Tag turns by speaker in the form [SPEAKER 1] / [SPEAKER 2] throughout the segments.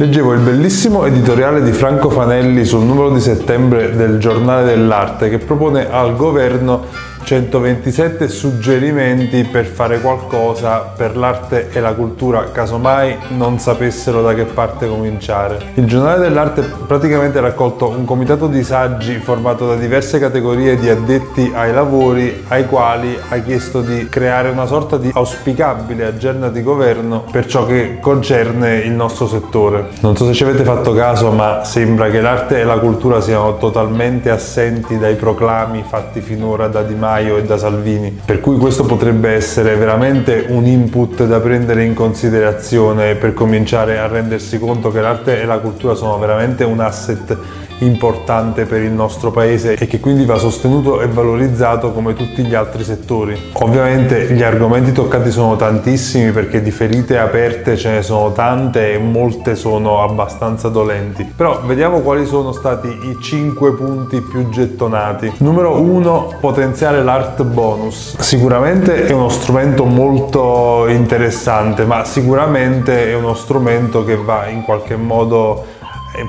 [SPEAKER 1] Leggevo il bellissimo editoriale di Franco Fanelli sul numero di settembre del Giornale dell'Arte che propone al governo 127 suggerimenti per fare qualcosa per l'arte e la cultura, casomai non sapessero da che parte cominciare. Il giornale dell'arte praticamente ha raccolto un comitato di saggi formato da diverse categorie di addetti ai lavori ai quali ha chiesto di creare una sorta di auspicabile agenda di governo per ciò che concerne il nostro settore. Non so se ci avete fatto caso, ma sembra che l'arte e la cultura siano totalmente assenti dai proclami fatti finora da Di Maio Maio e da Salvini, per cui questo potrebbe essere veramente un input da prendere in considerazione per cominciare a rendersi conto che l'arte e la cultura sono veramente un asset importante per il nostro paese e che quindi va sostenuto e valorizzato come tutti gli altri settori. Ovviamente gli argomenti toccati sono tantissimi perché di ferite aperte ce ne sono tante e molte sono abbastanza dolenti. Però vediamo quali sono stati i 5 punti più gettonati. Numero 1, potenziare l'art bonus. Sicuramente è uno strumento molto interessante, ma sicuramente è uno strumento che va in qualche modo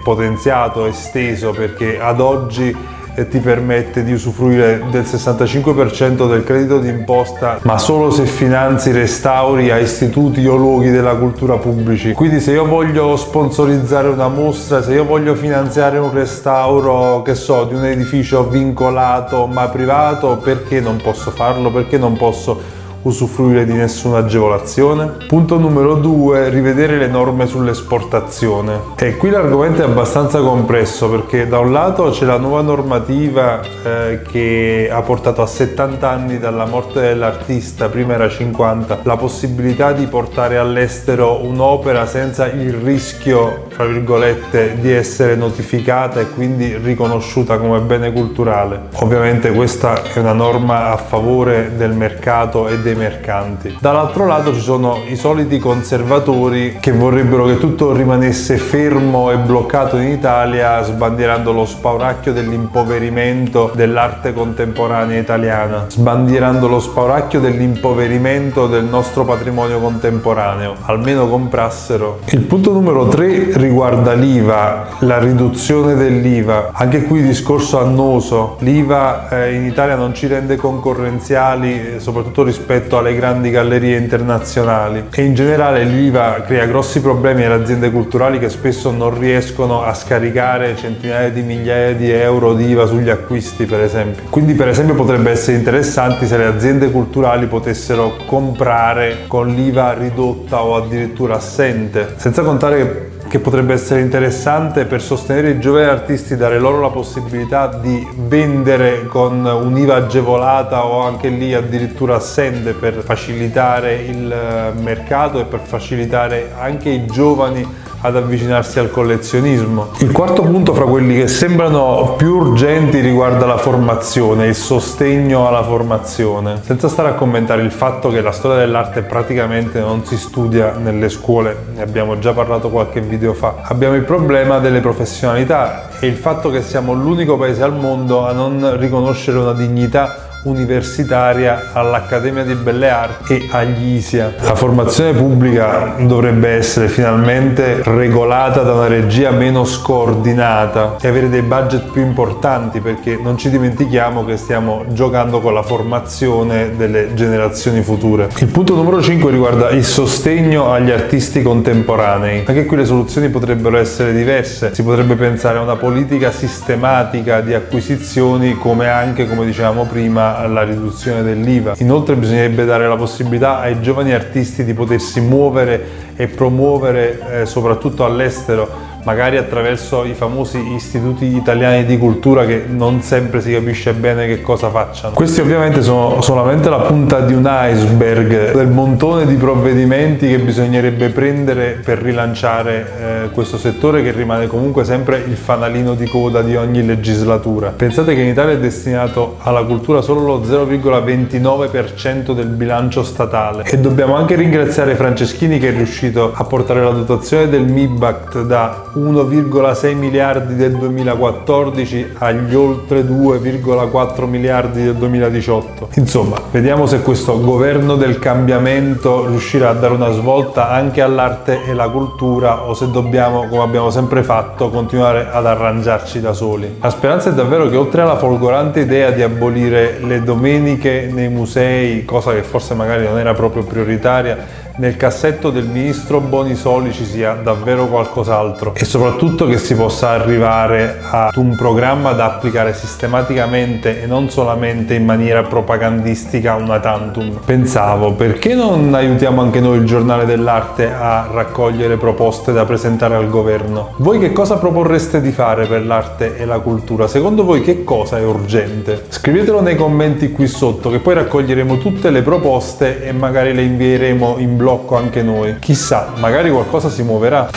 [SPEAKER 1] potenziato, esteso perché ad oggi eh, ti permette di usufruire del 65% del credito d'imposta ma solo se finanzi restauri a istituti o luoghi della cultura pubblici. Quindi se io voglio sponsorizzare una mostra se io voglio finanziare un restauro che so di un edificio vincolato ma privato perché non posso farlo? Perché non posso usufruire di nessuna agevolazione. Punto numero due, rivedere le norme sull'esportazione. E qui l'argomento è abbastanza complesso perché da un lato c'è la nuova normativa eh, che ha portato a 70 anni dalla morte dell'artista, prima era 50, la possibilità di portare all'estero un'opera senza il rischio, fra virgolette, di essere notificata e quindi riconosciuta come bene culturale. Ovviamente questa è una norma a favore del mercato e dei dei mercanti. Dall'altro lato ci sono i soliti conservatori che vorrebbero che tutto rimanesse fermo e bloccato in Italia sbandierando lo spauracchio dell'impoverimento dell'arte contemporanea italiana, sbandierando lo spauracchio dell'impoverimento del nostro patrimonio contemporaneo, almeno comprassero. Il punto numero 3 riguarda l'IVA, la riduzione dell'IVA. Anche qui discorso annoso, l'IVA eh, in Italia non ci rende concorrenziali soprattutto rispetto rispetto alle grandi gallerie internazionali e in generale l'IVA crea grossi problemi alle aziende culturali che spesso non riescono a scaricare centinaia di migliaia di euro di IVA sugli acquisti per esempio. Quindi per esempio potrebbe essere interessante se le aziende culturali potessero comprare con l'IVA ridotta o addirittura assente, senza contare che che potrebbe essere interessante per sostenere i giovani artisti, dare loro la possibilità di vendere con un'IVA agevolata o anche lì addirittura assente per facilitare il eh, mercato e per facilitare anche i giovani ad avvicinarsi al collezionismo. Il quarto punto fra quelli che sembrano più urgenti riguarda la formazione, il sostegno alla formazione. Senza stare a commentare il fatto che la storia dell'arte praticamente non si studia nelle scuole, ne abbiamo già parlato qualche video fa. Abbiamo il problema delle professionalità e il fatto che siamo l'unico paese al mondo a non riconoscere una dignità universitaria all'Accademia di Belle Arti e agli ISIA. La formazione pubblica dovrebbe essere finalmente regolata da una regia meno scordinata e avere dei budget più importanti perché non ci dimentichiamo che stiamo giocando con la formazione delle generazioni future. Il punto numero 5 riguarda il sostegno agli artisti contemporanei. Anche qui le soluzioni potrebbero essere diverse. Si potrebbe pensare a una politica sistematica di acquisizioni come anche, come dicevamo prima, alla riduzione dell'IVA. Inoltre bisognerebbe dare la possibilità ai giovani artisti di potersi muovere e promuovere eh, soprattutto all'estero magari attraverso i famosi istituti italiani di cultura che non sempre si capisce bene che cosa facciano. Questi ovviamente sono solamente la punta di un iceberg del montone di provvedimenti che bisognerebbe prendere per rilanciare eh, questo settore che rimane comunque sempre il fanalino di coda di ogni legislatura. Pensate che in Italia è destinato alla cultura solo lo 0,29% del bilancio statale e dobbiamo anche ringraziare Franceschini che è riuscito a portare la dotazione del MIBACT da 1,6 miliardi del 2014 agli oltre 2,4 miliardi del 2018. Insomma, vediamo se questo governo del cambiamento riuscirà a dare una svolta anche all'arte e alla cultura o se dobbiamo, come abbiamo sempre fatto, continuare ad arrangiarci da soli. La speranza è davvero che oltre alla folgorante idea di abolire le domeniche nei musei, cosa che forse magari non era proprio prioritaria, nel cassetto del ministro Bonisoli ci sia davvero qualcos'altro e soprattutto che si possa arrivare ad un programma da applicare sistematicamente e non solamente in maniera propagandistica una tantum. Pensavo, perché non aiutiamo anche noi il giornale dell'arte a raccogliere proposte da presentare al governo? Voi che cosa proporreste di fare per l'arte e la cultura? Secondo voi che cosa è urgente? Scrivetelo nei commenti qui sotto che poi raccoglieremo tutte le proposte e magari le invieremo in blocco anche noi. Chissà, magari qualcosa si muoverà.